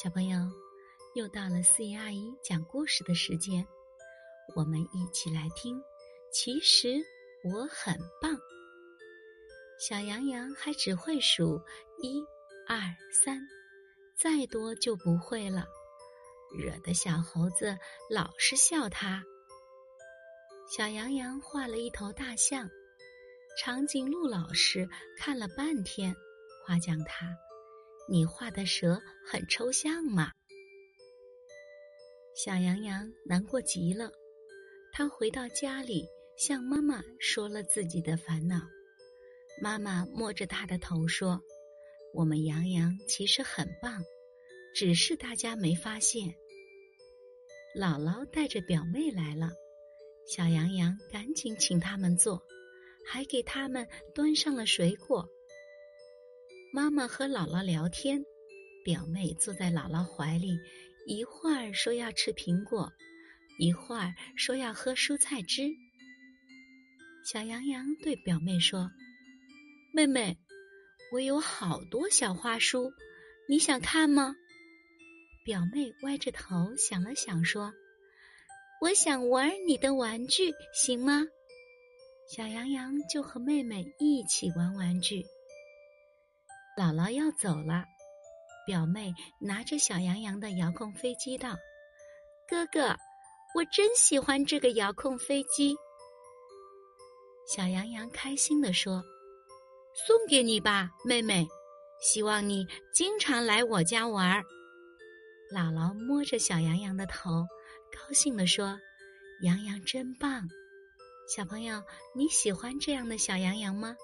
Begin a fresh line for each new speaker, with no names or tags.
小朋友，又到了四姨阿姨讲故事的时间，我们一起来听。其实我很棒。小羊羊还只会数一、二、三，再多就不会了，惹得小猴子老是笑他。小羊羊画了一头大象，长颈鹿老师看了半天，夸奖他。你画的蛇很抽象嘛？小羊羊难过极了，他回到家里向妈妈说了自己的烦恼。妈妈摸着他的头说：“我们羊羊其实很棒，只是大家没发现。”姥姥带着表妹来了，小羊羊赶紧请他们坐，还给他们端上了水果。妈妈和姥姥聊天，表妹坐在姥姥怀里，一会儿说要吃苹果，一会儿说要喝蔬菜汁。小羊羊对表妹说：“妹妹，我有好多小花书，你想看吗？”表妹歪着头想了想，说：“我想玩你的玩具，行吗？”小羊羊就和妹妹一起玩玩具。姥姥要走了，表妹拿着小羊羊的遥控飞机道：“哥哥，我真喜欢这个遥控飞机。”小羊羊开心地说：“送给你吧，妹妹，希望你经常来我家玩。”姥姥摸着小羊羊的头，高兴地说：“羊羊真棒！”小朋友，你喜欢这样的小羊羊吗？